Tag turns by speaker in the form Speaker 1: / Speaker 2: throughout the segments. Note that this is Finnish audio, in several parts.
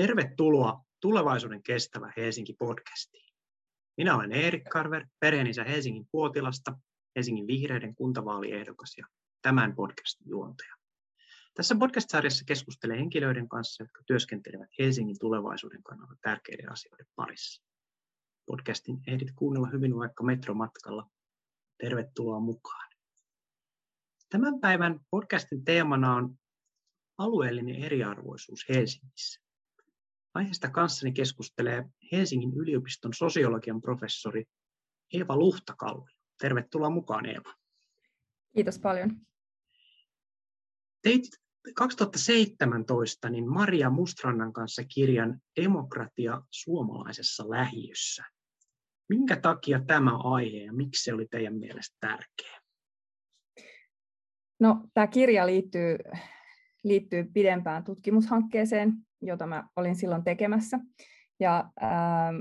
Speaker 1: Tervetuloa Tulevaisuuden kestävä Helsinki podcastiin. Minä olen Erik Karver, perheenisä Helsingin Puotilasta, Helsingin vihreiden kuntavaaliehdokas ja tämän podcastin juontaja. Tässä podcast-sarjassa keskustelen henkilöiden kanssa, jotka työskentelevät Helsingin tulevaisuuden kannalta tärkeiden asioiden parissa. Podcastin ehdit kuunnella hyvin vaikka metromatkalla. Tervetuloa mukaan. Tämän päivän podcastin teemana on alueellinen eriarvoisuus Helsingissä. Aiheesta kanssani keskustelee Helsingin yliopiston sosiologian professori Eeva Luhtakallio. Tervetuloa mukaan Eeva.
Speaker 2: Kiitos paljon.
Speaker 1: Teit 2017 niin Maria Mustrannan kanssa kirjan Demokratia suomalaisessa lähiössä. Minkä takia tämä aihe ja miksi se oli teidän mielestä tärkeä?
Speaker 2: No, tämä kirja liittyy, liittyy pidempään tutkimushankkeeseen, jota mä olin silloin tekemässä. Ja ää,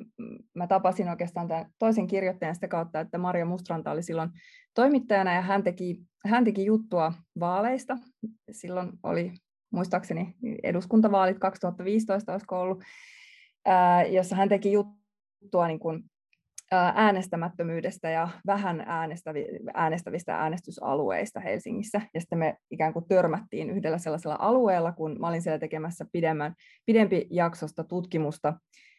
Speaker 2: mä tapasin oikeastaan tämän toisen kirjoittajan sitä kautta, että Maria Mustranta oli silloin toimittajana ja hän teki, hän teki juttua vaaleista. Silloin oli muistaakseni eduskuntavaalit 2015 olisiko ollut, ää, jossa hän teki juttua niin kuin äänestämättömyydestä ja vähän äänestävistä äänestysalueista Helsingissä. Ja sitten me ikään kuin törmättiin yhdellä sellaisella alueella, kun mä olin siellä tekemässä pidemmän, pidempi jaksosta tutkimusta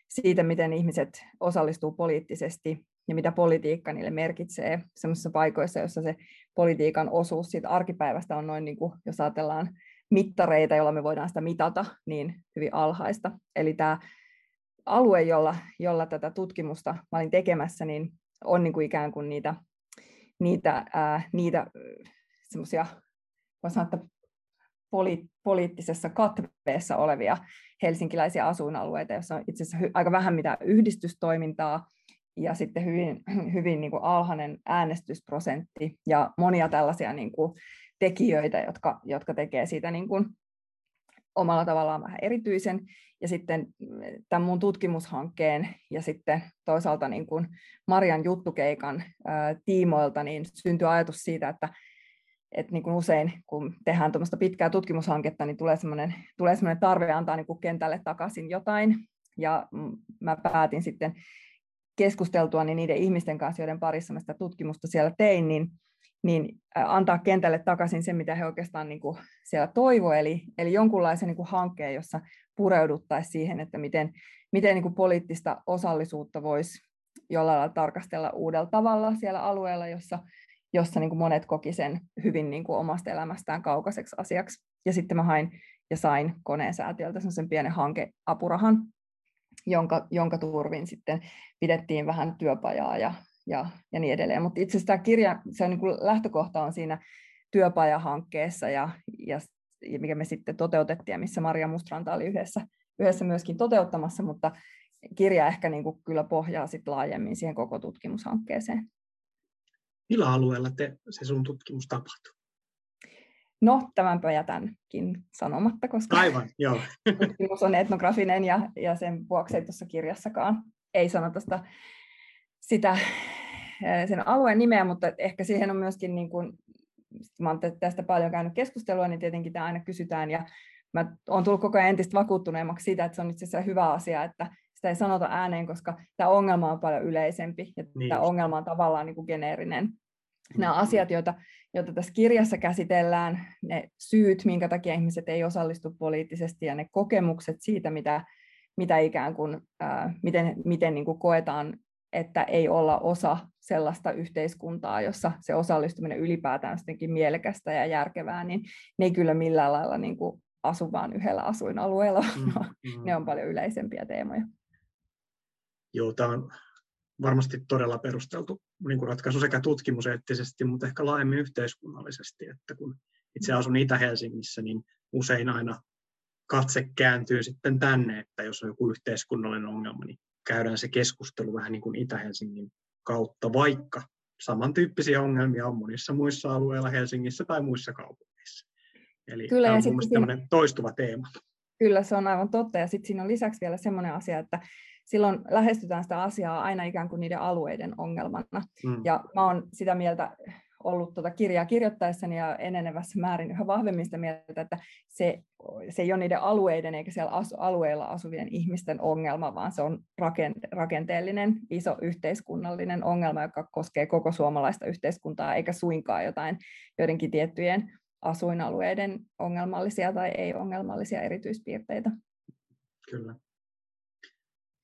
Speaker 2: siitä, miten ihmiset osallistuu poliittisesti ja mitä politiikka niille merkitsee sellaisissa paikoissa, joissa se politiikan osuus siitä arkipäivästä on noin, niin kuin, jos ajatellaan mittareita, joilla me voidaan sitä mitata, niin hyvin alhaista. Eli tämä alue, jolla, jolla tätä tutkimusta mä olin tekemässä, niin on niin kuin ikään kuin niitä, niitä, ää, niitä semmoisia, voisi sanoa, että poli, poliittisessa katveessa olevia helsinkiläisiä asuinalueita, joissa on itse asiassa aika vähän mitä yhdistystoimintaa ja sitten hyvin, hyvin niin kuin alhainen äänestysprosentti ja monia tällaisia niin kuin tekijöitä, jotka, jotka tekee siitä niin kuin omalla tavallaan vähän erityisen. Ja sitten mm, tämän mun tutkimushankkeen ja sitten toisaalta niin kuin Marian juttukeikan tiimoilta niin syntyi ajatus siitä, että että niin kuin usein kun tehdään tuommoista pitkää tutkimushanketta, niin tulee semmoinen, tulee semmoinen tarve antaa niin kuin kentälle takaisin jotain. Ja mä päätin sitten keskusteltua niin niiden ihmisten kanssa, joiden parissa mä sitä tutkimusta siellä tein, niin niin antaa kentälle takaisin se, mitä he oikeastaan niin kuin siellä toivo, eli, eli jonkunlaisen niin kuin hankkeen, jossa pureuduttaisiin siihen, että miten, miten niin kuin poliittista osallisuutta voisi jollain lailla tarkastella uudella tavalla siellä alueella, jossa, jossa niin kuin monet koki sen hyvin niin kuin omasta elämästään kaukaiseksi asiaksi. Ja sitten mä hain ja sain koneen säätiöltä sen pienen hankeapurahan, jonka, jonka turvin sitten pidettiin vähän työpajaa ja ja, ja niin edelleen. Mutta itse asiassa tämä kirja, se on niin kuin lähtökohta on siinä työpajahankkeessa, ja, ja, ja mikä me sitten toteutettiin, ja missä Maria Mustranta oli yhdessä, yhdessä myöskin toteuttamassa, mutta kirja ehkä niin kuin kyllä pohjaa sit laajemmin siihen koko tutkimushankkeeseen.
Speaker 1: Millä alueella te, se sun tutkimus tapahtui?
Speaker 2: No, tämänpä jätänkin sanomatta, koska
Speaker 1: Aivan, joo.
Speaker 2: tutkimus on etnografinen ja, ja sen vuoksi ei tuossa kirjassakaan ei sanota sitä sitä, sen alueen nimeä, mutta ehkä siihen on myöskin, niin kuin, mä olen tästä paljon käynyt keskustelua, niin tietenkin tämä aina kysytään, ja mä olen tullut koko ajan entistä vakuuttuneemmaksi siitä, että se on itse asiassa hyvä asia, että sitä ei sanota ääneen, koska tämä ongelma on paljon yleisempi, ja niin. tämä ongelma on tavallaan niin kuin geneerinen. Nämä mm-hmm. asiat, joita, joita tässä kirjassa käsitellään, ne syyt, minkä takia ihmiset ei osallistu poliittisesti, ja ne kokemukset siitä, mitä, mitä ikään kuin, ää, miten, miten niin kuin koetaan että ei olla osa sellaista yhteiskuntaa, jossa se osallistuminen ylipäätään jotenkin mielekästä ja järkevää, niin ne ei kyllä millään lailla niin kuin asu vaan yhdellä asuinalueella, mm, mm. ne on paljon yleisempiä teemoja.
Speaker 1: Joo, tämä on varmasti todella perusteltu niin kuin ratkaisu sekä tutkimuseettisesti, mutta ehkä laajemmin yhteiskunnallisesti, että kun itse asun Itä-Helsingissä, niin usein aina katse kääntyy sitten tänne, että jos on joku yhteiskunnallinen ongelma, niin käydään se keskustelu vähän niin kuin Itä-Helsingin kautta, vaikka samantyyppisiä ongelmia on monissa muissa alueilla Helsingissä tai muissa kaupungeissa. Eli Kyllä, tämä on mun siinä... toistuva teema.
Speaker 2: Kyllä, se on aivan totta. Ja sitten siinä on lisäksi vielä semmoinen asia, että silloin lähestytään sitä asiaa aina ikään kuin niiden alueiden ongelmana. Mm. Ja mä oon sitä mieltä ollut tuota kirjaa kirjoittaessani ja enenevässä määrin yhä vahvemmin sitä mieltä, että se, se ei ole niiden alueiden eikä siellä asu, alueilla asuvien ihmisten ongelma, vaan se on rakenteellinen, iso yhteiskunnallinen ongelma, joka koskee koko suomalaista yhteiskuntaa, eikä suinkaan jotain joidenkin tiettyjen asuinalueiden ongelmallisia tai ei-ongelmallisia erityispiirteitä.
Speaker 1: Kyllä.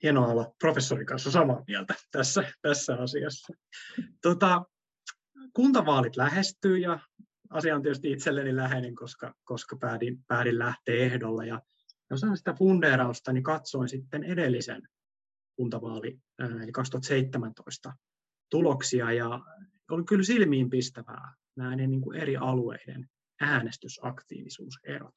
Speaker 1: Hienoa olla professorin kanssa samaa mieltä tässä, tässä asiassa. Tota, kuntavaalit lähestyy ja asia on tietysti itselleni läheinen, koska, koska päädin, päädin lähteä ehdolla. Ja jos on sitä fundeerausta, niin katsoin sitten edellisen kuntavaali, eli 2017 tuloksia, ja oli kyllä silmiin pistävää näiden niin kuin eri alueiden äänestysaktiivisuuserot.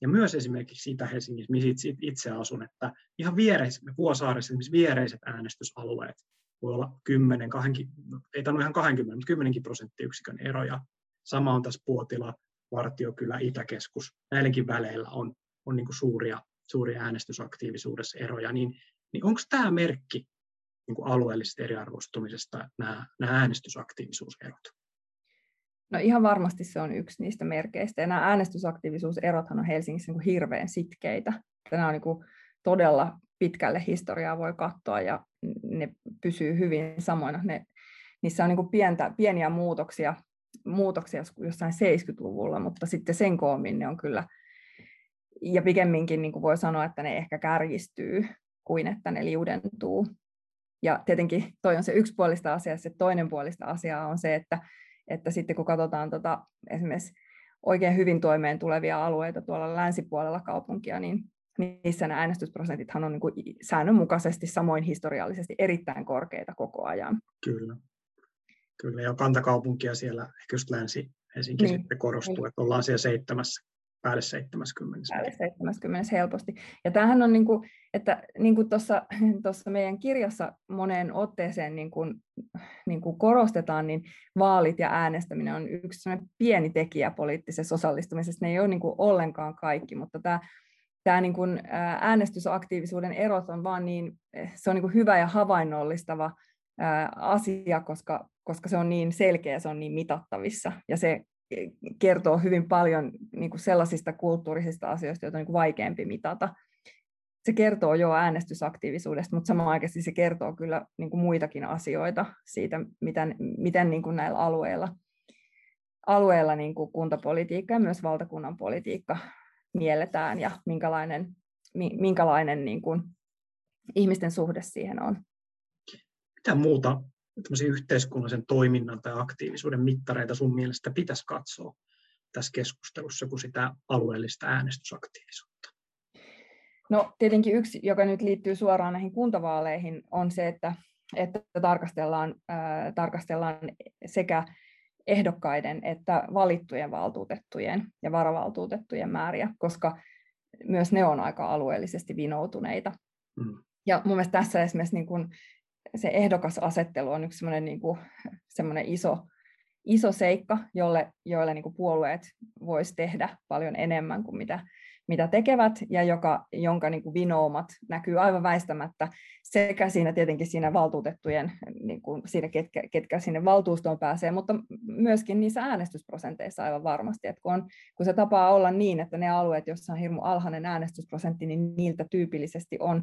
Speaker 1: Ja myös esimerkiksi Itä-Helsingissä, missä itse asun, että ihan viereiset, Vuosaaressa esimerkiksi viereiset äänestysalueet voi olla 10, 20, ei tämä ihan 20, mutta 10 prosenttiyksikön eroja. Sama on tässä Puotila, Vartiokylä, Itäkeskus. Näilläkin väleillä on, on niin kuin suuria, suuria äänestysaktiivisuudessa eroja. Niin, niin onko tämä merkki niin kuin alueellisesta eriarvoistumisesta nämä, nämä äänestysaktiivisuuserot?
Speaker 2: No ihan varmasti se on yksi niistä merkeistä. Ja nämä äänestysaktiivisuuserothan on Helsingissä niin kuin hirveän sitkeitä. Nämä on niin kuin todella pitkälle historiaa voi katsoa ja ne pysyy hyvin samoina. Ne, niissä on niin kuin pientä, pieniä muutoksia, muutoksia jossain 70-luvulla, mutta sitten sen koommin ne on kyllä, ja pikemminkin niin kuin voi sanoa, että ne ehkä kärjistyy kuin että ne liudentuu. Ja tietenkin toi on se yksipuolista asia, se toinen puolista asiaa on se, että, että sitten kun katsotaan tota, esimerkiksi oikein hyvin toimeen tulevia alueita tuolla länsipuolella kaupunkia, niin niissä nämä äänestysprosentithan on niin kuin säännönmukaisesti samoin historiallisesti erittäin korkeita koko ajan.
Speaker 1: Kyllä. Kyllä, ja kantakaupunkia siellä ehkä just länsi Helsinki niin. sitten korostuu, niin. että ollaan siellä seitsemässä, päälle 70.
Speaker 2: Päälle 70 helposti. Ja tämähän on, niin kuin, että niin kuin tuossa, tuossa meidän kirjassa moneen otteeseen niin kuin, niin kuin korostetaan, niin vaalit ja äänestäminen on yksi pieni tekijä poliittisessa osallistumisessa. Ne ei ole niin kuin ollenkaan kaikki, mutta tämä tämä niin kuin äänestysaktiivisuuden erot on vaan niin, se on niin kuin hyvä ja havainnollistava asia, koska, koska se on niin selkeä, se on niin mitattavissa ja se kertoo hyvin paljon niin kuin sellaisista kulttuurisista asioista, joita on niin kuin vaikeampi mitata. Se kertoo jo äänestysaktiivisuudesta, mutta samaan aikaan se kertoo kyllä niin kuin muitakin asioita siitä, miten, miten niin kuin näillä alueilla, alueilla niin kuin kuntapolitiikka ja myös valtakunnan politiikka mielletään ja minkälainen, minkälainen niin kuin ihmisten suhde siihen on.
Speaker 1: Mitä muuta yhteiskunnallisen toiminnan tai aktiivisuuden mittareita sun mielestä pitäisi katsoa tässä keskustelussa kuin sitä alueellista äänestysaktiivisuutta?
Speaker 2: No tietenkin yksi, joka nyt liittyy suoraan näihin kuntavaaleihin, on se, että, että tarkastellaan, äh, tarkastellaan sekä ehdokkaiden että valittujen valtuutettujen ja varavaltuutettujen määriä, koska myös ne on aika alueellisesti vinoutuneita. Mm. Ja mun mielestä tässä esimerkiksi niin kuin se ehdokasasettelu on yksi semmoinen, niin kuin, semmoinen iso, iso seikka, jolle, joille niin kuin puolueet voisi tehdä paljon enemmän kuin mitä mitä tekevät, ja joka, jonka niin kuin vinoumat näkyy aivan väistämättä sekä siinä tietenkin siinä valtuutettujen, niin kuin siinä ketkä, ketkä sinne valtuustoon pääsee, mutta myöskin niissä äänestysprosenteissa aivan varmasti, että kun, on, kun se tapaa olla niin, että ne alueet, joissa on hirmu alhainen äänestysprosentti, niin niiltä tyypillisesti on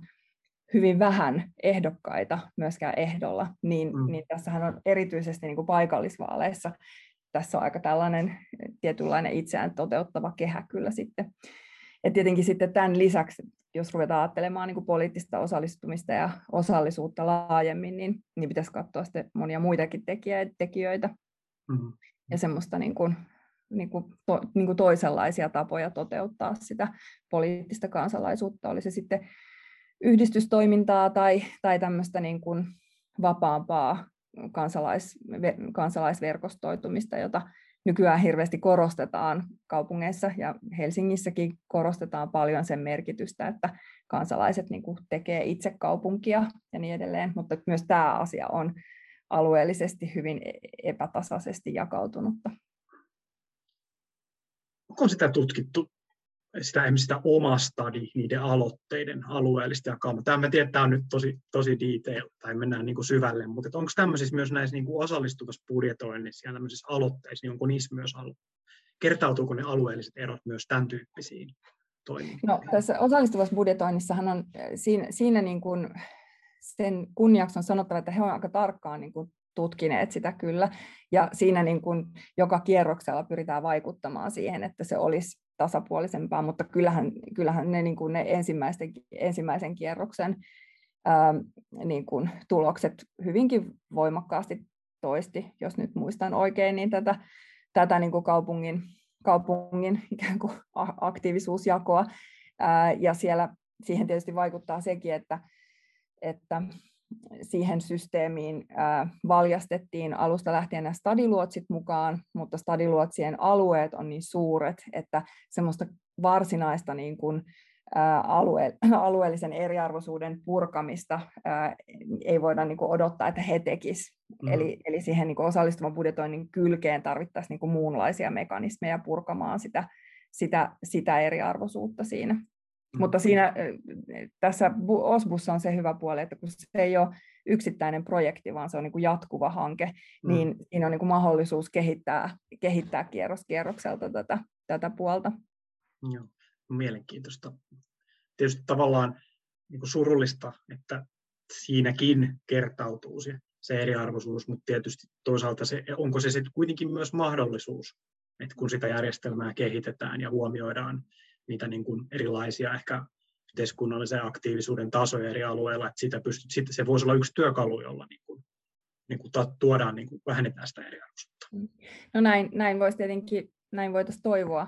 Speaker 2: hyvin vähän ehdokkaita myöskään ehdolla, niin, mm. niin tässähän on erityisesti niin kuin paikallisvaaleissa tässä on aika tällainen tietynlainen itseään toteuttava kehä kyllä sitten. Ja tietenkin sitten tämän lisäksi, jos ruvetaan ajattelemaan niin kuin poliittista osallistumista ja osallisuutta laajemmin, niin, niin pitäisi katsoa sitten monia muitakin tekijöitä mm-hmm. ja semmoista niin kuin, niin kuin to, niin kuin toisenlaisia tapoja toteuttaa sitä poliittista kansalaisuutta, oli se sitten yhdistystoimintaa tai, tai tämmöistä niin kuin vapaampaa kansalais, kansalaisverkostoitumista, jota nykyään hirveästi korostetaan kaupungeissa ja Helsingissäkin korostetaan paljon sen merkitystä, että kansalaiset niin kuin tekee itse kaupunkia ja niin edelleen, mutta myös tämä asia on alueellisesti hyvin e-, epätasaisesti jakautunutta.
Speaker 1: Onko sitä tutkittu sitä, sitä oma stadi, niiden aloitteiden alueellista jakaumaa. Tämä että tämä on nyt tosi, tosi detail, tai mennään niin kuin syvälle, mutta onko tämmöisissä myös näissä niin kuin osallistuvassa budjetoinnissa ja tämmöisissä aloitteissa, niin onko niissä myös alu- kertautuuko ne alueelliset erot myös tämän tyyppisiin toimiin?
Speaker 2: No, tässä osallistuvassa budjetoinnissahan on siinä, siinä niin kuin sen kunniaksi on sanottava, että he ovat aika tarkkaan niin kuin tutkineet sitä kyllä, ja siinä niin kuin joka kierroksella pyritään vaikuttamaan siihen, että se olisi tasapuolisempaa, mutta kyllähän, kyllähän ne, niin kuin ne ensimmäisen, ensimmäisen kierroksen ää, niin kuin tulokset hyvinkin voimakkaasti toisti, jos nyt muistan oikein, niin tätä, tätä niin kuin kaupungin, kaupungin ikään kuin aktiivisuusjakoa. Ää, ja siellä siihen tietysti vaikuttaa sekin, että, että siihen systeemiin valjastettiin alusta lähtien nämä stadiluotsit mukaan, mutta stadiluotsien alueet on niin suuret, että semmoista varsinaista niin kuin, alue, alueellisen eriarvoisuuden purkamista ei voida niin kuin odottaa, että he tekisivät. Mm. Eli, eli siihen niin kuin osallistuvan budjetoinnin kylkeen tarvittaisiin niin kuin muunlaisia mekanismeja purkamaan sitä, sitä, sitä eriarvoisuutta siinä. Mutta mm. siinä, tässä Osbussa on se hyvä puoli, että kun se ei ole yksittäinen projekti, vaan se on niin kuin jatkuva hanke, mm. niin siinä on niin kuin mahdollisuus kehittää, kehittää kierros kierrokselta tätä, tätä puolta.
Speaker 1: Joo, mielenkiintoista. Tietysti tavallaan niin kuin surullista, että siinäkin kertautuu se, se eriarvoisuus, mutta tietysti toisaalta se, onko se sitten kuitenkin myös mahdollisuus, että kun sitä järjestelmää kehitetään ja huomioidaan niitä niin kuin erilaisia ehkä yhteiskunnallisen aktiivisuuden tasoja eri alueilla, että sitä pystyt, sitten se voisi olla yksi työkalu, jolla niin kuin, niin kuin tuodaan, niin kuin vähennetään sitä eriarvoisuutta.
Speaker 2: No näin, näin voisi tietenkin, näin voitaisiin toivoa,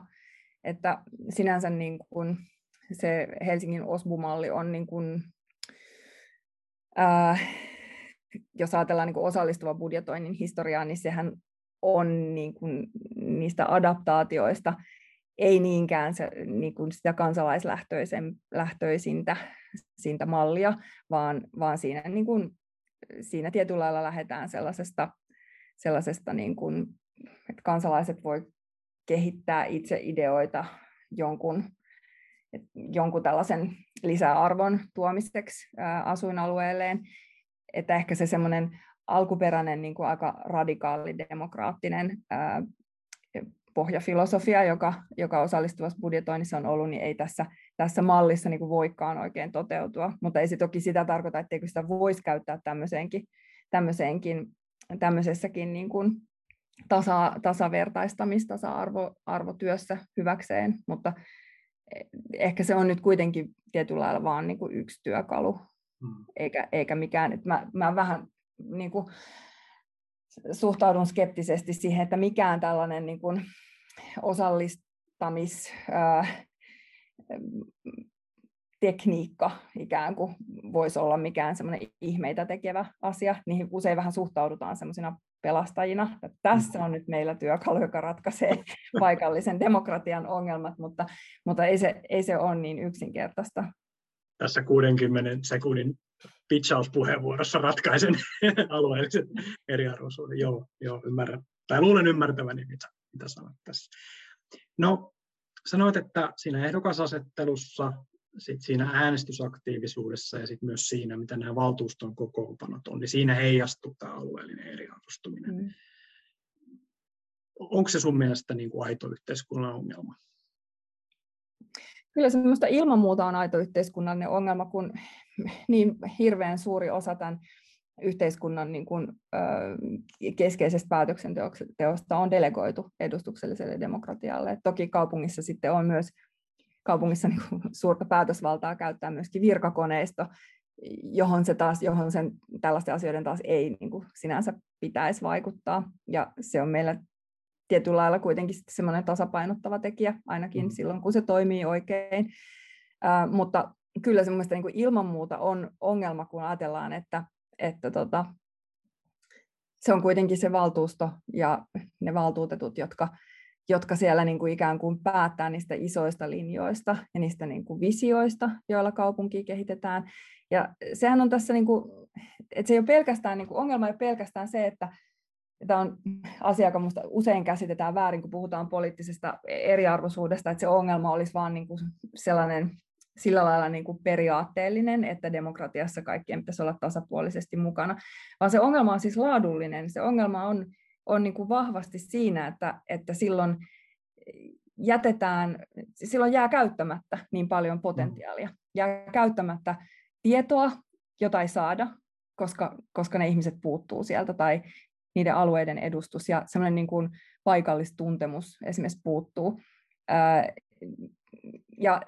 Speaker 2: että sinänsä niin kuin se Helsingin OSBU-malli on niin kuin, ää, jos ajatellaan niin kuin osallistuva budjetoinnin historiaa, niin sehän on niin kuin niistä adaptaatioista ei niinkään se, niin kuin sitä kansalaislähtöisintä siitä mallia, vaan, vaan siinä, niin kuin, siinä tietyllä lailla lähdetään sellaisesta, sellaisesta niin kuin, että kansalaiset voi kehittää itse ideoita jonkun, jonkun tällaisen lisäarvon tuomiseksi asuinalueelleen, että ehkä se semmoinen alkuperäinen niin kuin aika radikaali demokraattinen ää, pohjafilosofia, joka, joka osallistuvassa budjetoinnissa on ollut, niin ei tässä, tässä mallissa niin kuin voikaan oikein toteutua. Mutta ei se toki sitä tarkoita, etteikö sitä voisi käyttää tämmöiseenkin, tämmöiseenkin, tämmöisessäkin niin kuin tasa, tasavertaistamis, tasa-arvotyössä hyväkseen, mutta ehkä se on nyt kuitenkin tietyllä lailla vaan niin kuin yksi työkalu, hmm. eikä, eikä mikään. Että mä, mä vähän niin kuin, suhtaudun skeptisesti siihen, että mikään tällainen niin kuin osallistamis tekniikka ikään kuin voisi olla mikään semmoinen ihmeitä tekevä asia. Niihin usein vähän suhtaudutaan semmoisina pelastajina. Että tässä on nyt meillä työkalu, joka ratkaisee paikallisen demokratian ongelmat, mutta, mutta ei, se, ei se ole niin yksinkertaista.
Speaker 1: Tässä 60 sekunnin pitchauspuheenvuorossa ratkaisen alueellisen eriarvoisuuden. Joo, joo, ymmärrän. Tai luulen ymmärtäväni, mitä, mitä sanot tässä. No, sanoit, että siinä ehdokasasettelussa, sit siinä äänestysaktiivisuudessa ja sit myös siinä, mitä nämä valtuuston kokoonpanot on, niin siinä heijastuu tämä alueellinen eriarvoistuminen. Mm. Onko se sun mielestä niin kuin aito yhteiskunnan ongelma?
Speaker 2: Kyllä semmoista ilman muuta on aito yhteiskunnallinen ongelma, kun niin hirveän suuri osa tämän yhteiskunnan niin kuin, ö, keskeisestä päätöksenteosta on delegoitu edustukselliselle demokratialle. Et toki kaupungissa sitten on myös kaupungissa niin kuin, suurta päätösvaltaa käyttää myöskin virkakoneisto, johon, se taas, johon sen tällaisten asioiden taas ei niin kuin, sinänsä pitäisi vaikuttaa. Ja se on meillä tietyllä lailla kuitenkin semmoinen tasapainottava tekijä, ainakin mm. silloin kun se toimii oikein. Äh, mutta kyllä semmoista niin ilman muuta on ongelma, kun ajatellaan, että, että tota, se on kuitenkin se valtuusto ja ne valtuutetut, jotka, jotka siellä niin kuin ikään kuin päättää niistä isoista linjoista ja niistä niin kuin visioista, joilla kaupunkia kehitetään. Ja sehän on tässä, niin kuin, että se ei ole pelkästään, niin kuin, ongelma ei ole pelkästään se, että tämä on asia, joka minusta usein käsitetään väärin, kun puhutaan poliittisesta eriarvoisuudesta, että se ongelma olisi vain niin kuin sellainen sillä lailla niin kuin periaatteellinen, että demokratiassa kaikkien pitäisi olla tasapuolisesti mukana, vaan se ongelma on siis laadullinen. Se ongelma on, on niin kuin vahvasti siinä, että, että silloin jätetään, silloin jää käyttämättä niin paljon potentiaalia. Jää käyttämättä tietoa, jota ei saada, koska, koska ne ihmiset puuttuu sieltä, tai niiden alueiden edustus ja semmoinen niin kuin paikallistuntemus esimerkiksi puuttuu. Ja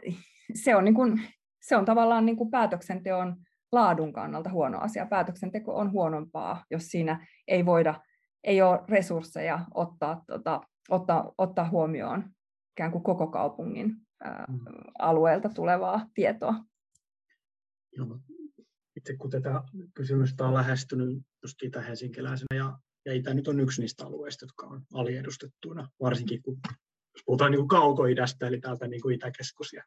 Speaker 2: se on, niin kuin, se on tavallaan niin kuin päätöksenteon laadun kannalta huono asia. Päätöksenteko on huonompaa, jos siinä ei voida, ei ole resursseja ottaa, tota, ottaa, ottaa huomioon ikään kuin koko kaupungin ää, mm. alueelta tulevaa tietoa.
Speaker 1: Joo. Itse kun tätä kysymystä on lähestynyt just itä-helsinkiläisenä ja, ja Itä nyt on yksi niistä alueista, jotka on aliedustettuina, varsinkin kun jos puhutaan niin kuin kaukoidästä, eli täältä niin kuin Itäkeskus ja,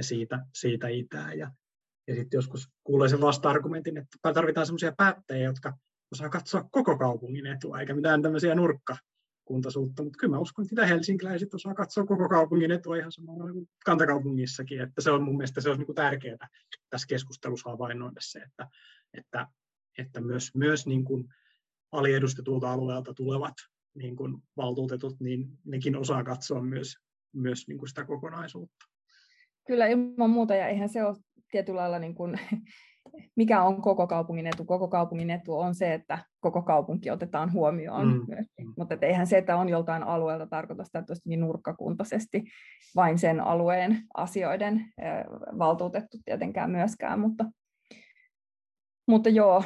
Speaker 1: ja siitä, siitä itään. Ja, ja sitten joskus kuulee sen vasta-argumentin, että tarvitaan sellaisia päättäjiä, jotka osaa katsoa koko kaupungin etua, eikä mitään tämmöisiä nurkka, kuntaisuutta, mutta kyllä mä uskon, että helsinkiläiset osaa katsoa koko kaupungin etua ihan samalla kuin kantakaupungissakin, että se on mun mielestä se olisi niin tärkeää tässä keskustelussa havainnoida se, että, että, että myös, myös niin kuin aliedustetulta alueelta tulevat niin kuin valtuutetut, niin nekin osaa katsoa myös, myös niin kuin sitä kokonaisuutta.
Speaker 2: Kyllä ilman muuta, ja eihän se ole tietyllä lailla niin kuin mikä on koko kaupungin etu? Koko kaupungin etu on se, että koko kaupunki otetaan huomioon. Mm. mm. Mutta eihän se, että on joltain alueelta tarkoita sitä niin nurkkakuntaisesti vain sen alueen asioiden valtuutettu tietenkään myöskään. Mutta, mutta joo,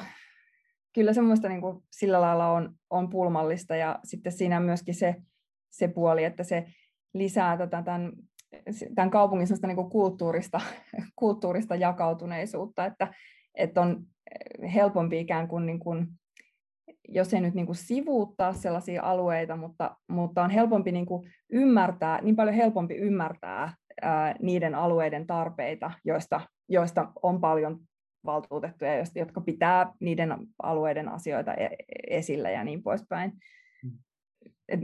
Speaker 2: kyllä semmoista niin kuin sillä lailla on, on pulmallista ja sitten siinä on myöskin se, se puoli, että se lisää tätä tämän tämän kaupungin niin kuin kulttuurista, kulttuurista jakautuneisuutta, että, että on helpompi ikään kuin, niin kuin jos ei nyt niin kuin sivuuttaa sellaisia alueita, mutta, mutta on helpompi niin kuin ymmärtää, niin paljon helpompi ymmärtää ää, niiden alueiden tarpeita, joista, joista on paljon valtuutettuja, jotka pitää niiden alueiden asioita e-, esillä ja niin poispäin. Mm. Et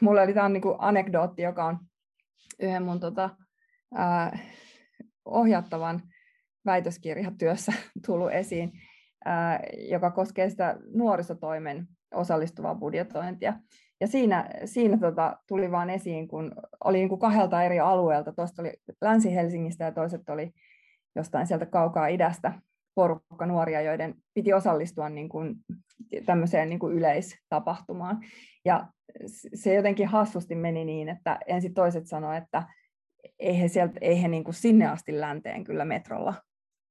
Speaker 2: mulla oli tämä niin kuin anekdootti, joka on yhden mun tota, ää, ohjattavan väitöskirjatyössä tullut esiin, ää, joka koskee sitä nuorisotoimen osallistuvaa budjetointia. Ja siinä, siinä tota, tuli vaan esiin, kun oli niin kuin kahdelta eri alueelta, toista oli Länsi-Helsingistä ja toiset oli jostain sieltä kaukaa idästä porukka nuoria, joiden piti osallistua niin kuin tämmöiseen niin kuin yleistapahtumaan. Ja se jotenkin hassusti meni niin, että ensin toiset sanoivat, että ei he, sieltä, ei he niin kuin sinne asti länteen kyllä metrolla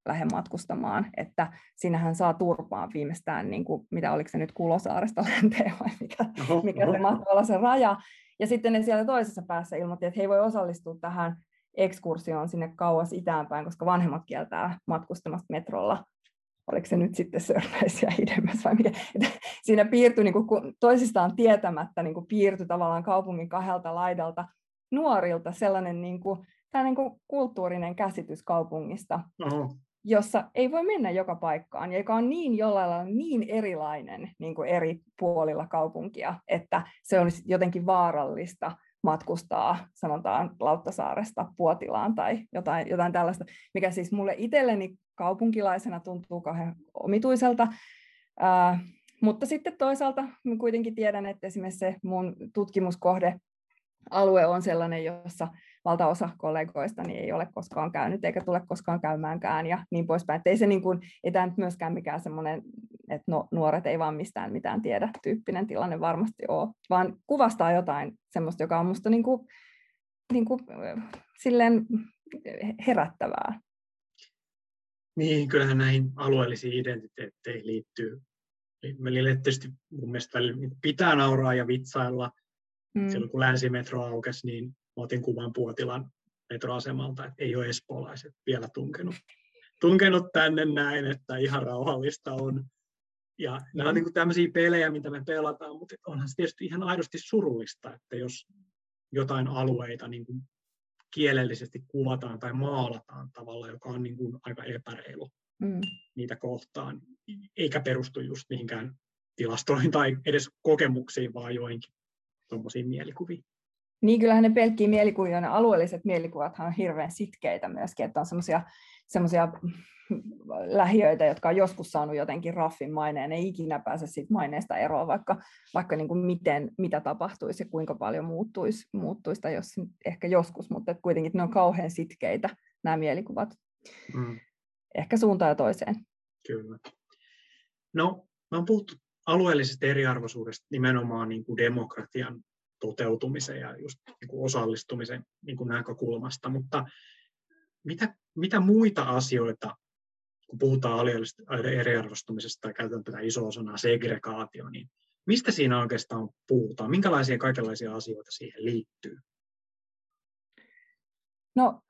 Speaker 2: lähde matkustamaan, että sinähän saa turpaan viimeistään, niin kuin, mitä oliko se nyt Kulosaaresta länteen vai mikä, oho, mikä oho. se mahtuu olla se raja. Ja sitten ne siellä toisessa päässä ilmoitti, että he ei voi osallistua tähän ekskursioon sinne kauas itäänpäin, koska vanhemmat kieltää matkustamasta metrolla oliko se nyt sitten Sörnäisiä idemmäs vai mikä. Siinä piirtyi niin kuin, toisistaan tietämättä niin kuin piirtyi tavallaan kaupungin kahdelta laidalta nuorilta sellainen niin kuin, niin kuin kulttuurinen käsitys kaupungista, Oho. jossa ei voi mennä joka paikkaan, ja joka on niin jollain lailla niin erilainen niin kuin eri puolilla kaupunkia, että se on jotenkin vaarallista matkustaa, sanotaan Lauttasaaresta Puotilaan tai jotain, jotain tällaista, mikä siis mulle itselleni kaupunkilaisena tuntuu kauhean omituiselta. Ää, mutta sitten toisaalta kuitenkin tiedän, että esimerkiksi se mun tutkimuskohde alue on sellainen, jossa valtaosa kollegoista niin ei ole koskaan käynyt eikä tule koskaan käymäänkään ja niin poispäin. Että ei se niin kuin, ei tämä nyt myöskään mikään semmoinen, että no, nuoret ei vaan mistään mitään tiedä tyyppinen tilanne varmasti ole, vaan kuvastaa jotain semmoista, joka on musta niin kuin, niin kuin, silleen herättävää.
Speaker 1: Niin, kyllähän näihin alueellisiin identiteetteihin liittyy. Välillä tietysti mun mielestä pitää nauraa ja vitsailla. Mm. Silloin kun länsimetro aukesi, niin otin kuvan Puotilan metroasemalta, että ei ole espoolaiset vielä tunkenut, tunkenut tänne näin, että ihan rauhallista on. Ja nämä on niin kuin tämmöisiä pelejä, mitä me pelataan, mutta onhan se tietysti ihan aidosti surullista, että jos jotain alueita niin kuin kielellisesti kuvataan tai maalataan tavalla, joka on niin kuin aika epäreilu mm. niitä kohtaan, eikä perustu just mihinkään tilastoihin tai edes kokemuksiin, vaan joihinkin tuommoisiin mielikuviin.
Speaker 2: Niin, kyllähän ne pelkkiä mielikuvia, ne alueelliset mielikuvathan on hirveän sitkeitä myöskin, että on semmoisia lähiöitä, jotka on joskus saanut jotenkin raffin maineen, ne ei ikinä pääse siitä maineesta eroon, vaikka, vaikka niin kuin miten, mitä tapahtuisi ja kuinka paljon muuttuisi, muuttuisi tai jos, ehkä joskus, mutta kuitenkin ne on kauhean sitkeitä nämä mielikuvat. Mm. Ehkä suuntaan ja toiseen.
Speaker 1: Kyllä. No, me on puhuttu alueellisesta eriarvoisuudesta nimenomaan niin kuin demokratian toteutumisen ja just niin kuin osallistumisen niin kuin näkökulmasta, mutta mitä, mitä muita asioita, kun puhutaan alueellisesta eriarvoistumisesta tai käytetään tätä isoa sanaa segregaatio, niin mistä siinä oikeastaan puhutaan? Minkälaisia kaikenlaisia asioita siihen liittyy?
Speaker 2: No,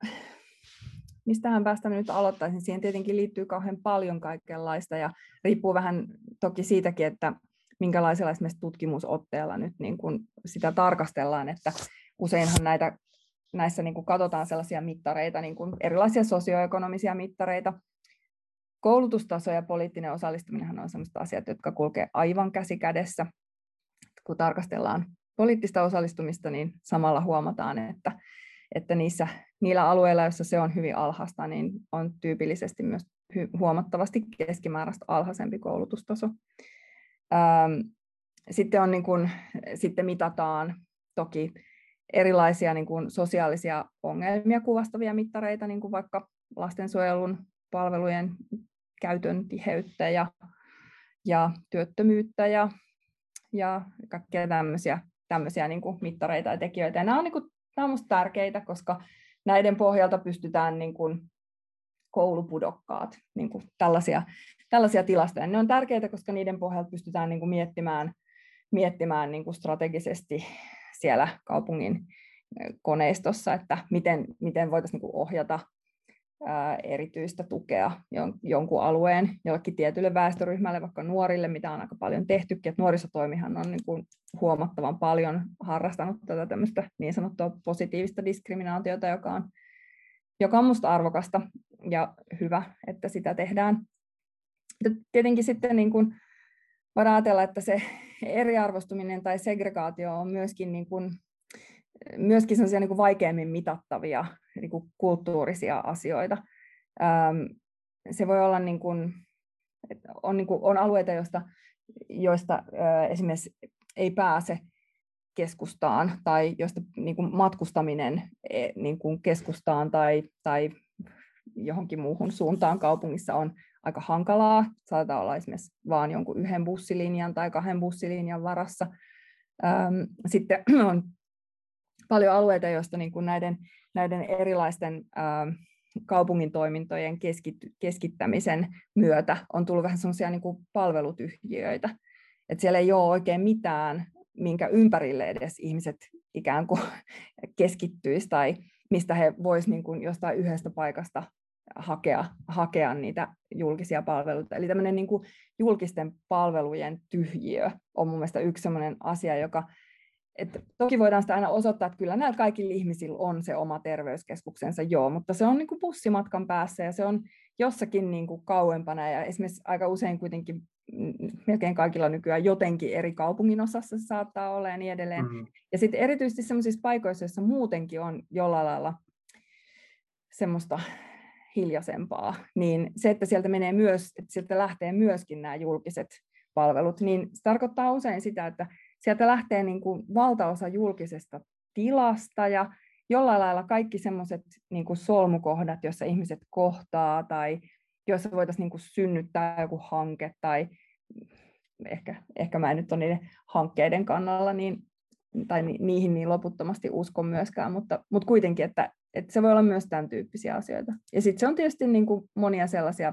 Speaker 2: mistähän päästä nyt aloittaisin? Siihen tietenkin liittyy kauhean paljon kaikenlaista ja riippuu vähän toki siitäkin, että minkälaisella esimerkiksi tutkimusotteella nyt niin kuin sitä tarkastellaan, että useinhan näitä, näissä niin kuin katsotaan sellaisia mittareita, niin kuin erilaisia sosioekonomisia mittareita. Koulutustaso ja poliittinen osallistuminen on sellaista asiat, jotka kulkee aivan käsi kädessä. Kun tarkastellaan poliittista osallistumista, niin samalla huomataan, että, että niissä, niillä alueilla, joissa se on hyvin alhaista, niin on tyypillisesti myös huomattavasti keskimääräistä alhaisempi koulutustaso. Sitten, on niin kuin, sitten mitataan toki erilaisia niin kuin sosiaalisia ongelmia kuvastavia mittareita, niin kuin vaikka lastensuojelun palvelujen käytön tiheyttä ja, ja työttömyyttä ja, ja kaikkea tämmöisiä, tämmöisiä niin kuin mittareita ja tekijöitä. Ja nämä on, niin kuin, nämä on minusta tärkeitä, koska näiden pohjalta pystytään niin kuin koulupudokkaat, niin kuin tällaisia, tällaisia tilastoja. Ne on tärkeitä, koska niiden pohjalta pystytään niin kuin miettimään, miettimään niin kuin strategisesti siellä kaupungin koneistossa, että miten, miten voitaisiin niin ohjata erityistä tukea jonkun alueen jollekin tietylle väestöryhmälle, vaikka nuorille, mitä on aika paljon tehtykin. Että nuorisotoimihan on niin kuin huomattavan paljon harrastanut tätä tämmöistä niin sanottua positiivista diskriminaatiota, joka on, joka on minusta arvokasta ja hyvä, että sitä tehdään. Tietenkin sitten niin kuin voidaan ajatella, että se eriarvostuminen tai segregaatio on myöskin, niin kuin, myöskin niin kuin vaikeammin mitattavia niin kuin kulttuurisia asioita. Se voi olla, niin kuin, on, niin kuin, on alueita, joista, joista esimerkiksi ei pääse keskustaan tai josta niin kuin matkustaminen e, niin kuin keskustaan tai, tai johonkin muuhun suuntaan kaupungissa on aika hankalaa. Saattaa olla esimerkiksi vain jonkun yhden bussilinjan tai kahden bussilinjan varassa. Sitten on paljon alueita, joista niin kuin näiden, näiden erilaisten kaupungin toimintojen keskittämisen myötä on tullut vähän sellaisia niin kuin palvelutyhjiöitä. että siellä ei ole oikein mitään, minkä ympärille edes ihmiset ikään kuin keskittyisi tai mistä he voisivat niin jostain yhdestä paikasta hakea, hakea niitä julkisia palveluita. Eli tämmöinen niin kuin julkisten palvelujen tyhjiö on mun mielestä yksi sellainen asia, joka että toki voidaan sitä aina osoittaa, että kyllä näillä kaikilla ihmisillä on se oma terveyskeskuksensa, joo, mutta se on niin kuin bussimatkan päässä ja se on jossakin niin kuin kauempana ja esimerkiksi aika usein kuitenkin melkein kaikilla nykyään jotenkin eri kaupungin osassa se saattaa olla ja niin edelleen. Mm-hmm. Ja sitten erityisesti sellaisissa paikoissa, joissa muutenkin on jollain lailla semmoista hiljaisempaa, niin se, että sieltä menee myös, että sieltä lähtee myöskin nämä julkiset palvelut, niin se tarkoittaa usein sitä, että sieltä lähtee niin kuin valtaosa julkisesta tilasta ja jollain lailla kaikki semmoiset niin solmukohdat, joissa ihmiset kohtaa tai joissa voitaisiin niin kuin synnyttää joku hanke tai ehkä, ehkä mä en nyt ole niiden hankkeiden kannalla niin, tai niihin niin loputtomasti uskon myöskään, mutta, mutta kuitenkin, että että se voi olla myös tämän tyyppisiä asioita. Ja sitten se on tietysti niin kuin monia sellaisia,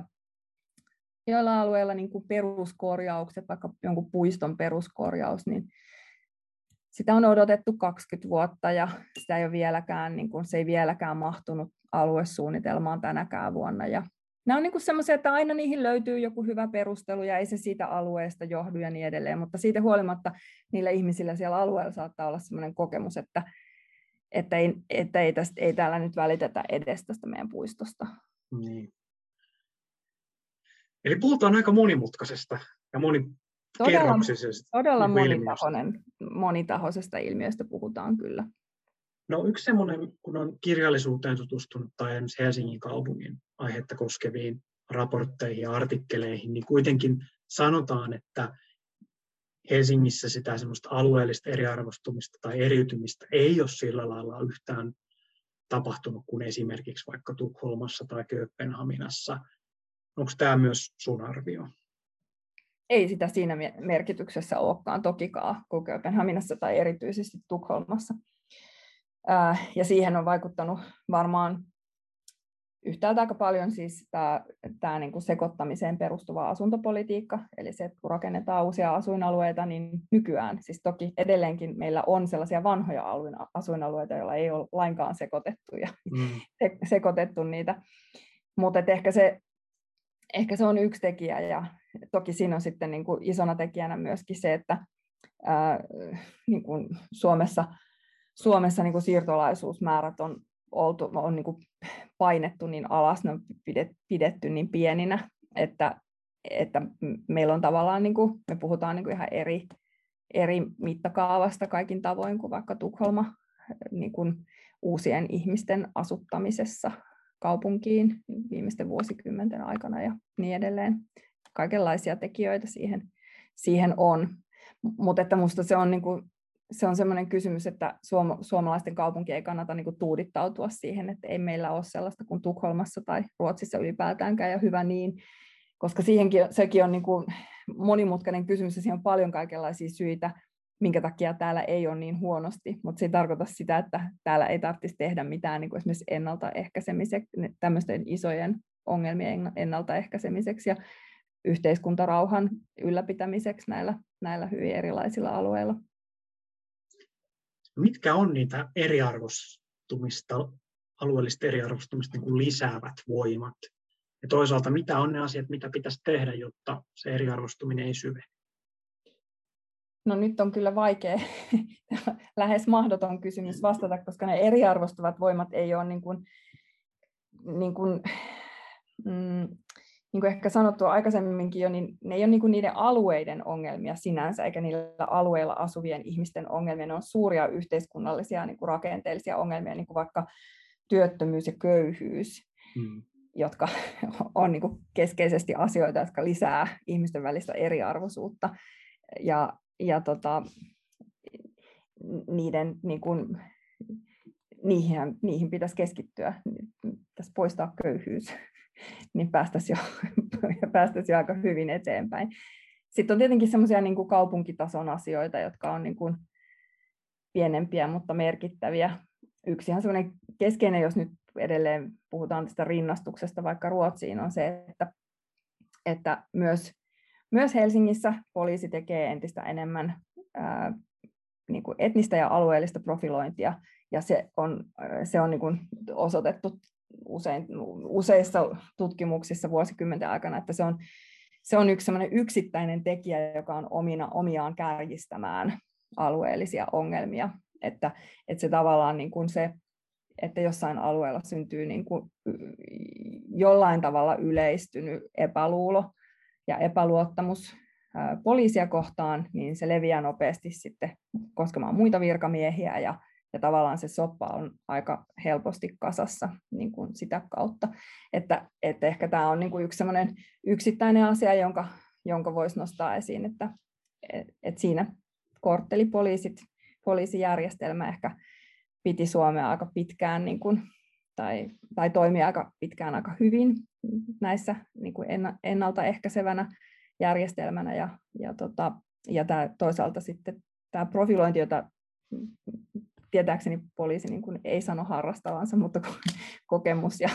Speaker 2: joilla alueilla niin kuin peruskorjaukset, vaikka jonkun puiston peruskorjaus, niin sitä on odotettu 20 vuotta ja sitä ei ole vieläkään, niin kuin, se ei vieläkään mahtunut aluesuunnitelmaan tänäkään vuonna. Ja nämä on niin sellaisia, että aina niihin löytyy joku hyvä perustelu ja ei se siitä alueesta johdu ja niin edelleen, mutta siitä huolimatta niillä ihmisillä siellä alueella saattaa olla sellainen kokemus, että että ei, että ei, tästä, ei täällä nyt välitetä edes tästä meidän puistosta.
Speaker 1: Niin. Eli puhutaan aika monimutkaisesta ja moni,
Speaker 2: todella, todella niin monitahoinen, monitahoisesta ilmiöstä puhutaan kyllä.
Speaker 1: No yksi semmoinen, kun on kirjallisuuteen tutustunut tai esimerkiksi Helsingin kaupungin aihetta koskeviin raportteihin ja artikkeleihin, niin kuitenkin sanotaan, että Helsingissä sitä semmoista alueellista eriarvostumista tai eriytymistä ei ole sillä lailla yhtään tapahtunut kuin esimerkiksi vaikka Tukholmassa tai Kööpenhaminassa. Onko tämä myös sun arvio?
Speaker 2: Ei sitä siinä merkityksessä olekaan tokikaan kuin Kööpenhaminassa tai erityisesti Tukholmassa. Ja siihen on vaikuttanut varmaan yhtäältä aika paljon siis tämä, tämä niin kuin sekoittamiseen perustuva asuntopolitiikka, eli se, että kun rakennetaan uusia asuinalueita, niin nykyään, siis toki edelleenkin meillä on sellaisia vanhoja asuinalueita, joilla ei ole lainkaan sekoitettu, ja mm. sekoitettu niitä, mutta ehkä se, ehkä se on yksi tekijä, ja toki siinä on sitten niin kuin isona tekijänä myöskin se, että ää, niin kuin Suomessa, Suomessa niin kuin siirtolaisuusmäärät on oltu, on niin kuin painettu niin alas, ne on pidetty niin pieninä, että, että meillä on tavallaan, niin kuin, me puhutaan niin kuin ihan eri, eri mittakaavasta kaikin tavoin kuin vaikka Tukholma niin kuin uusien ihmisten asuttamisessa kaupunkiin viimeisten vuosikymmenten aikana ja niin edelleen. Kaikenlaisia tekijöitä siihen, siihen on. Mutta että minusta se on niin kuin se on sellainen kysymys, että suom- suomalaisten kaupunki ei kannata niin kuin tuudittautua siihen, että ei meillä ole sellaista kuin Tukholmassa tai Ruotsissa ylipäätäänkään, ja hyvä niin, koska siihenkin, sekin on niin kuin monimutkainen kysymys, ja siihen on paljon kaikenlaisia syitä, minkä takia täällä ei ole niin huonosti, mutta se ei tarkoita sitä, että täällä ei tarvitsisi tehdä mitään niin kuin esimerkiksi ennaltaehkäisemiseksi, tämmöisten isojen ongelmien ennaltaehkäisemiseksi ja yhteiskuntarauhan ylläpitämiseksi näillä, näillä hyvin erilaisilla alueilla
Speaker 1: mitkä on niitä eriarvostumista, alueellista eriarvostumista niin kuin lisäävät voimat? Ja toisaalta, mitä on ne asiat, mitä pitäisi tehdä, jotta se eriarvostuminen ei syvene?
Speaker 2: No nyt on kyllä vaikea, lähes mahdoton kysymys vastata, koska ne eriarvostuvat voimat ei ole niin kuin, niin kuin, mm, niin kuin ehkä sanottu aikaisemminkin jo, niin ne ei ole niin kuin niiden alueiden ongelmia sinänsä, eikä niillä alueilla asuvien ihmisten ongelmia. Ne on suuria yhteiskunnallisia niin kuin rakenteellisia ongelmia, niin kuin vaikka työttömyys ja köyhyys, hmm. jotka on niin kuin keskeisesti asioita, jotka lisää ihmisten välistä eriarvoisuutta. Ja, ja tota, niiden, niin kuin, niihin, niihin pitäisi keskittyä, pitäisi poistaa köyhyys niin päästäisiin jo, päästäisi jo aika hyvin eteenpäin. Sitten on tietenkin semmoisia niin kaupunkitason asioita, jotka on niin kuin pienempiä, mutta merkittäviä. Yksi ihan semmoinen keskeinen, jos nyt edelleen puhutaan tästä rinnastuksesta vaikka Ruotsiin, on se, että, että myös, myös Helsingissä poliisi tekee entistä enemmän ää, niin kuin etnistä ja alueellista profilointia, ja se on, se on niin kuin osoitettu usein, useissa tutkimuksissa vuosikymmenten aikana, että se on, se on yksi yksittäinen tekijä, joka on omina, omiaan kärjistämään alueellisia ongelmia. Että, että se tavallaan niin kuin se, että jossain alueella syntyy niin kuin jollain tavalla yleistynyt epäluulo ja epäluottamus poliisia kohtaan, niin se leviää nopeasti sitten koskemaan muita virkamiehiä ja ja tavallaan se soppa on aika helposti kasassa niin kuin sitä kautta. Että, että ehkä tämä on niin kuin yksi yksittäinen asia, jonka, jonka voisi nostaa esiin, että et, et siinä korttelipoliisit, poliisijärjestelmä ehkä piti Suomea aika pitkään niin kuin, tai, tai toimia aika pitkään aika hyvin näissä niin kuin ennaltaehkäisevänä järjestelmänä ja, ja, tota, ja tämä, toisaalta sitten tämä profilointi, jota tietääkseni poliisi niin kuin ei sano harrastavansa, mutta kokemus ja,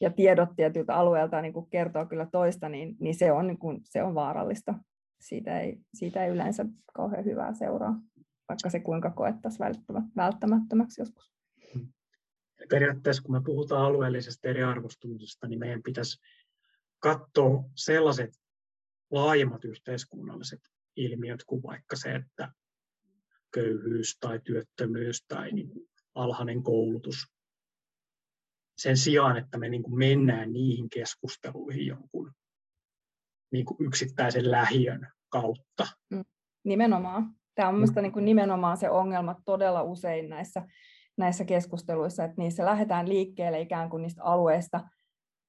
Speaker 2: ja tiedot tietyltä alueelta niin kuin kertoo kyllä toista, niin, niin, se, on, niin kuin, se on vaarallista. Siitä ei, siitä ei yleensä kauhean hyvää seuraa, vaikka se kuinka koettaisiin välttämättömäksi joskus.
Speaker 1: Periaatteessa kun me puhutaan alueellisesta eriarvostumisesta, niin meidän pitäisi katsoa sellaiset laajemmat yhteiskunnalliset ilmiöt kuin vaikka se, että köyhyys tai työttömyys tai niin kuin alhainen koulutus. Sen sijaan, että me niin kuin mennään niihin keskusteluihin jonkun niin kuin yksittäisen lähiön kautta.
Speaker 2: Mm, nimenomaan. Tämä on minusta niin nimenomaan se ongelma todella usein näissä, näissä keskusteluissa, että niissä lähdetään liikkeelle ikään kuin niistä alueista,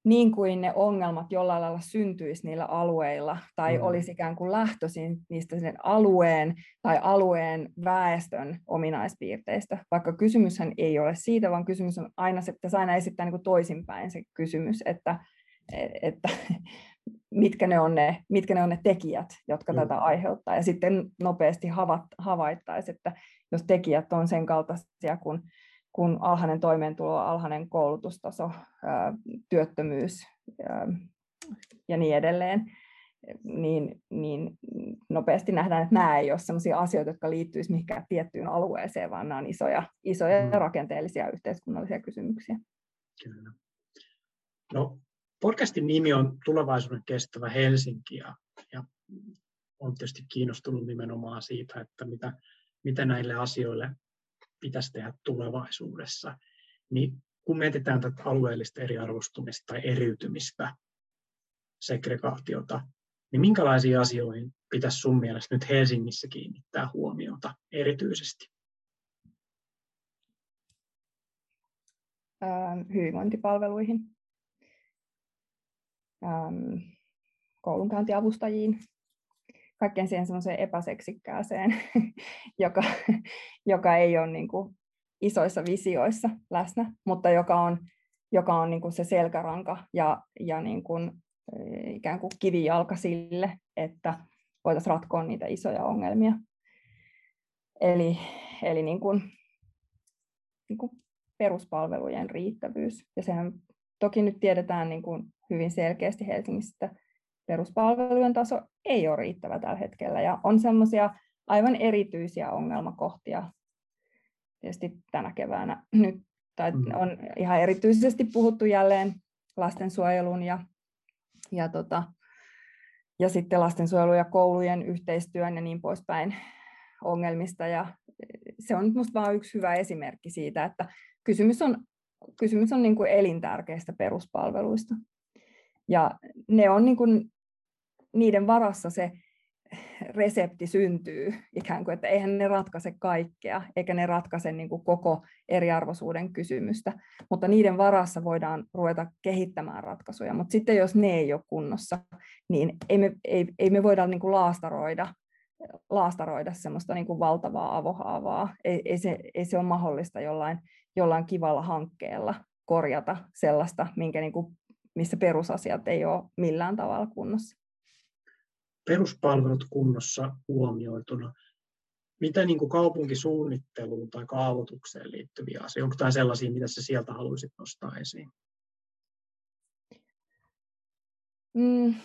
Speaker 2: niin kuin ne ongelmat jollain lailla syntyisi niillä alueilla, tai mm. olisi ikään kuin lähtöisin niistä sen alueen tai alueen väestön ominaispiirteistä, vaikka kysymyshän ei ole siitä, vaan kysymys on aina, että aina esittää niin kuin toisinpäin se kysymys, että, että mitkä ne, on ne, mitkä ne on ne tekijät, jotka mm. tätä aiheuttaa, ja sitten nopeasti havaittaisiin, että jos tekijät on sen kaltaisia kuin kun alhainen toimeentulo, alhainen koulutustaso, työttömyys ja niin edelleen, niin, niin nopeasti nähdään, että nämä ei ole sellaisia asioita, jotka liittyisivät mihinkään tiettyyn alueeseen, vaan nämä on isoja, isoja mm. rakenteellisia yhteiskunnallisia kysymyksiä.
Speaker 1: Kyllä. No, podcastin nimi on Tulevaisuuden kestävä Helsinki, ja, ja on tietysti kiinnostunut nimenomaan siitä, että mitä, mitä näille asioille pitäisi tehdä tulevaisuudessa, niin kun mietitään tätä alueellista eriarvostumista tai eriytymistä, segregaatiota, niin minkälaisiin asioihin pitäisi sun mielestä nyt Helsingissä kiinnittää huomiota erityisesti?
Speaker 2: hyvinvointipalveluihin, koulunkäyntiavustajiin, kaikkeen siihen semmoiseen epäseksikkääseen, joka, joka ei ole niin kuin isoissa visioissa läsnä, mutta joka on, joka on niin kuin se selkäranka ja, ja niin kuin, ikään kuin kivijalka sille, että voitaisiin ratkoa niitä isoja ongelmia. Eli, eli niin kuin, niin kuin peruspalvelujen riittävyys. Ja sehän toki nyt tiedetään niin kuin hyvin selkeästi Helsingissä, peruspalvelujen taso ei ole riittävä tällä hetkellä ja on semmoisia aivan erityisiä ongelmakohtia tietysti tänä keväänä nyt, tai mm. on ihan erityisesti puhuttu jälleen lastensuojelun ja, ja, tota, ja sitten lastensuojelun ja koulujen yhteistyön ja niin poispäin ongelmista. Ja se on minusta vain yksi hyvä esimerkki siitä, että kysymys on, kysymys on niin kuin elintärkeistä peruspalveluista. Ja ne on niin kuin niiden varassa se resepti syntyy ikään kuin, että eihän ne ratkaise kaikkea, eikä ne ratkaise niin kuin koko eriarvoisuuden kysymystä, mutta niiden varassa voidaan ruveta kehittämään ratkaisuja, mutta sitten jos ne ei ole kunnossa, niin ei me, ei, ei me voida niin kuin laastaroida, laastaroida semmoista niin kuin valtavaa avohaavaa, ei, ei, se, ei se ole mahdollista jollain, jollain kivalla hankkeella korjata sellaista, minkä niin kuin, missä perusasiat ei ole millään tavalla kunnossa
Speaker 1: peruspalvelut kunnossa huomioituna. Mitä niin kuin kaupunkisuunnitteluun tai kaavoitukseen liittyviä asioita? Onko tämä sellaisia, mitä sä sieltä haluaisit nostaa esiin?
Speaker 2: Mm,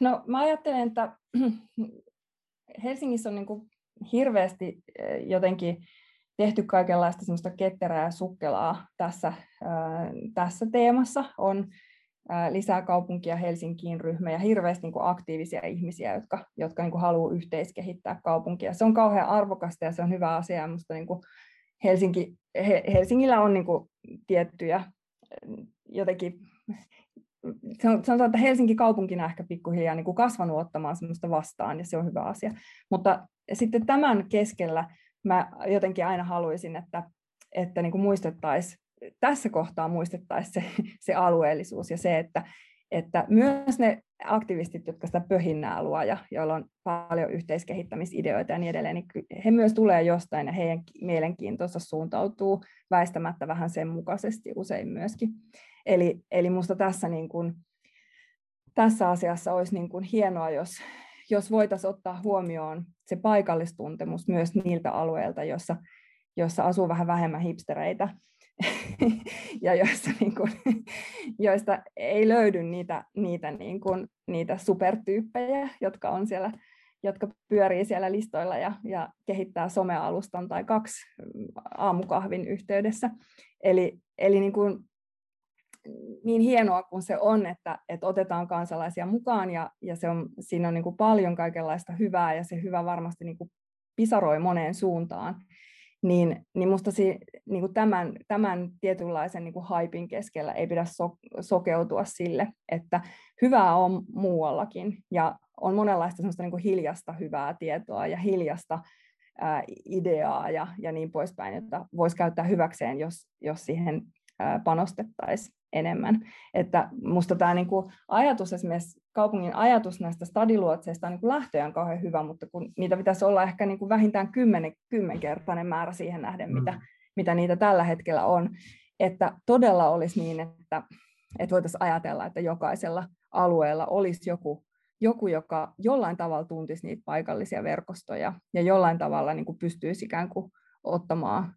Speaker 2: no mä ajattelen, että Helsingissä on niin kuin hirveästi eh, jotenkin tehty kaikenlaista semmoista ketterää ja sukkelaa tässä, tässä teemassa. On lisää kaupunkia Helsinkiin ryhmä ja hirveästi niin kuin aktiivisia ihmisiä, jotka, jotka niin kuin haluaa yhteiskehittää kaupunkia. Se on kauhean arvokasta ja se on hyvä asia. Musta niin kuin Helsinki, Helsingillä on niin kuin tiettyjä jotenkin sanotaan, että Helsinki kaupunkina ehkä pikkuhiljaa niin kuin kasvanut ottamaan sellaista vastaan, ja se on hyvä asia. Mutta sitten tämän keskellä mä jotenkin aina haluaisin, että, että niin kuin muistettaisiin tässä kohtaa muistettaisiin se, se alueellisuus ja se, että, että myös ne aktivistit, jotka sitä pöhinnää luo ja joilla on paljon yhteiskehittämisideoita ja niin edelleen, niin he myös tulee jostain ja heidän mielenkiintonsa suuntautuu väistämättä vähän sen mukaisesti usein myöskin. Eli, eli minusta tässä, niin tässä asiassa olisi niin kuin hienoa, jos, jos voitaisiin ottaa huomioon se paikallistuntemus myös niiltä alueilta, joissa, joissa asuu vähän vähemmän hipstereitä, ja joista, niin kuin, joista ei löydy niitä, niitä, niin kuin, niitä supertyyppejä, jotka on siellä jotka pyörii siellä listoilla ja, ja kehittää somealustan tai kaksi aamukahvin yhteydessä. Eli, eli niin, kuin, niin hienoa kuin se on, että, että otetaan kansalaisia mukaan ja, ja se on, siinä on niin kuin paljon kaikenlaista hyvää ja se hyvä varmasti niin kuin pisaroi moneen suuntaan niin, niin minusta si, niin kuin tämän, tämän tietynlaisen niin kuin haipin keskellä ei pidä so, sokeutua sille, että hyvää on muuallakin ja on monenlaista semmoista niin kuin hiljasta hyvää tietoa ja hiljasta ää, ideaa ja, ja niin poispäin, jota voisi käyttää hyväkseen, jos, jos siihen panostettaisiin enemmän. Että musta tämä niinku ajatus, esimerkiksi kaupungin ajatus näistä stadiluotseista on niinku lähtöjään kauhean hyvä, mutta kun niitä pitäisi olla ehkä niinku vähintään kymmenen, kymmenkertainen määrä siihen nähden, mm. mitä, mitä niitä tällä hetkellä on, että todella olisi niin, että, että voitaisiin ajatella, että jokaisella alueella olisi joku, joku, joka jollain tavalla tuntisi niitä paikallisia verkostoja ja jollain tavalla niin kuin pystyisi ikään kuin ottamaan,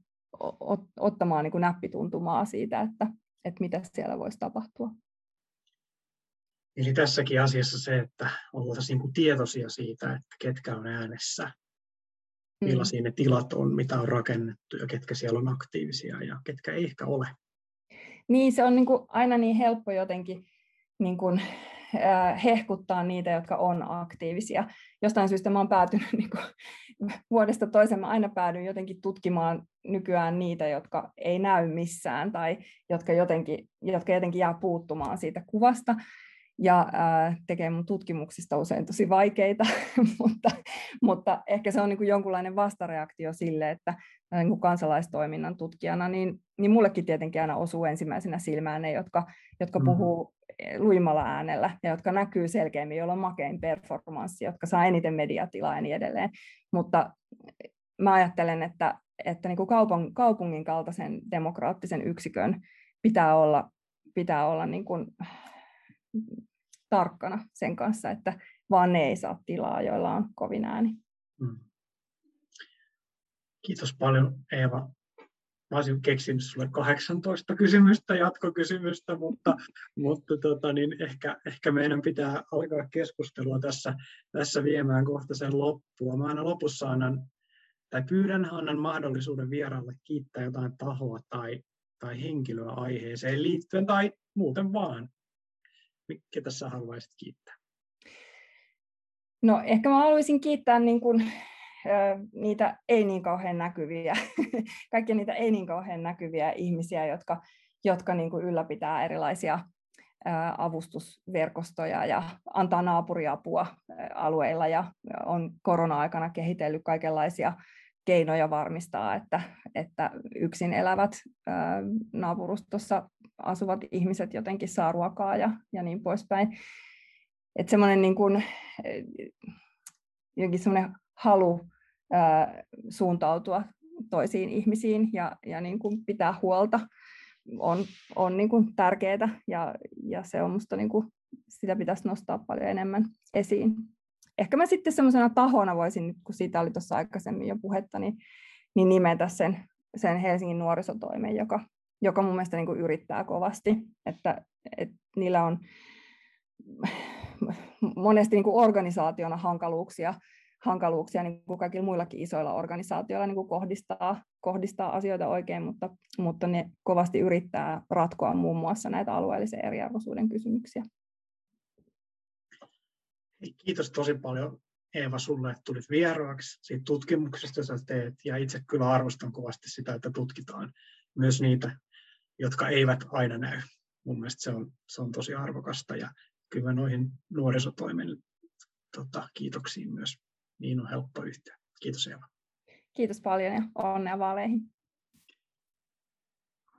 Speaker 2: ot, ottamaan niin kuin näppituntumaa siitä, että, että mitä siellä voisi tapahtua.
Speaker 1: Eli tässäkin asiassa se, että oltaisiin niin tietoisia siitä, että ketkä on äänessä, millaisia mm. ne tilat on, mitä on rakennettu ja ketkä siellä on aktiivisia ja ketkä ei ehkä ole.
Speaker 2: Niin, se on niin kuin aina niin helppo jotenkin niin kuin, äh, hehkuttaa niitä, jotka on aktiivisia. Jostain syystä mä oon päätynyt niin kuin, vuodesta toiseen, mä aina päädyin jotenkin tutkimaan nykyään niitä, jotka ei näy missään tai jotka jotenkin, jotka jotenkin jää puuttumaan siitä kuvasta ja ää, tekee mun tutkimuksista usein tosi vaikeita, mutta, mutta ehkä se on niin kuin jonkunlainen vastareaktio sille, että niin kuin kansalaistoiminnan tutkijana, niin, niin mullekin tietenkin aina osuu ensimmäisenä silmään ne, jotka, jotka mm-hmm. puhuu luimalla äänellä ja jotka näkyy selkeämmin, joilla on makein performanssi, jotka saa eniten mediatilaa ja niin edelleen. Mutta mä ajattelen, että, että niin kuin kaupungin, kaupungin kaltaisen demokraattisen yksikön pitää olla, pitää olla niin kuin tarkkana sen kanssa, että vaan ne ei saa tilaa, joilla on kovin ääni. Hmm.
Speaker 1: Kiitos paljon Eeva. Mä olisin keksinyt sulle 18 kysymystä, jatkokysymystä, mutta, mutta tota, niin ehkä, ehkä meidän pitää alkaa keskustelua tässä, tässä viemään kohta sen loppua. Mä aina lopussa annan, tai pyydän annan mahdollisuuden vieraalle kiittää jotain tahoa tai, tai henkilöä aiheeseen liittyen tai muuten vaan ketä sä haluaisit kiittää?
Speaker 2: No ehkä mä haluaisin kiittää niin kuin, niitä ei niin kauhean näkyviä, kaikkia niitä ei niin kauhean näkyviä ihmisiä, jotka, jotka niin kuin ylläpitää erilaisia avustusverkostoja ja antaa naapuriapua alueilla ja on korona-aikana kehitellyt kaikenlaisia keinoja varmistaa, että, että yksin elävät naapurustossa asuvat ihmiset jotenkin saa ruokaa ja, ja niin poispäin. Että semmoinen niin kuin, jokin semmoinen halu ää, suuntautua toisiin ihmisiin ja, ja niin kuin pitää huolta on, on niin kuin tärkeää ja, ja se on musta niin kuin, sitä pitäisi nostaa paljon enemmän esiin. Ehkä mä sitten semmoisena tahona voisin, kun siitä oli tuossa aikaisemmin jo puhetta, niin, niin nimetä sen, sen Helsingin nuorisotoimen, joka, joka mun mielestä niin kuin yrittää kovasti, että, että niillä on monesti niin kuin organisaationa hankaluuksia, hankaluuksia niin kuin kaikilla muillakin isoilla organisaatioilla niin kuin kohdistaa, kohdistaa asioita oikein, mutta, mutta ne kovasti yrittää ratkoa muun muassa näitä alueellisen eriarvoisuuden kysymyksiä.
Speaker 1: Kiitos tosi paljon Eeva sulle, että tulit vieraaksi siitä tutkimuksesta, jota teet, ja itse kyllä arvostan kovasti sitä, että tutkitaan myös niitä jotka eivät aina näy. Mun mielestä se on, se on tosi arvokasta ja kyllä noihin nuorisotoimen tota, kiitoksiin myös niin on helppo yhtyä. Kiitos Eva.
Speaker 2: Kiitos paljon ja onnea vaaleihin.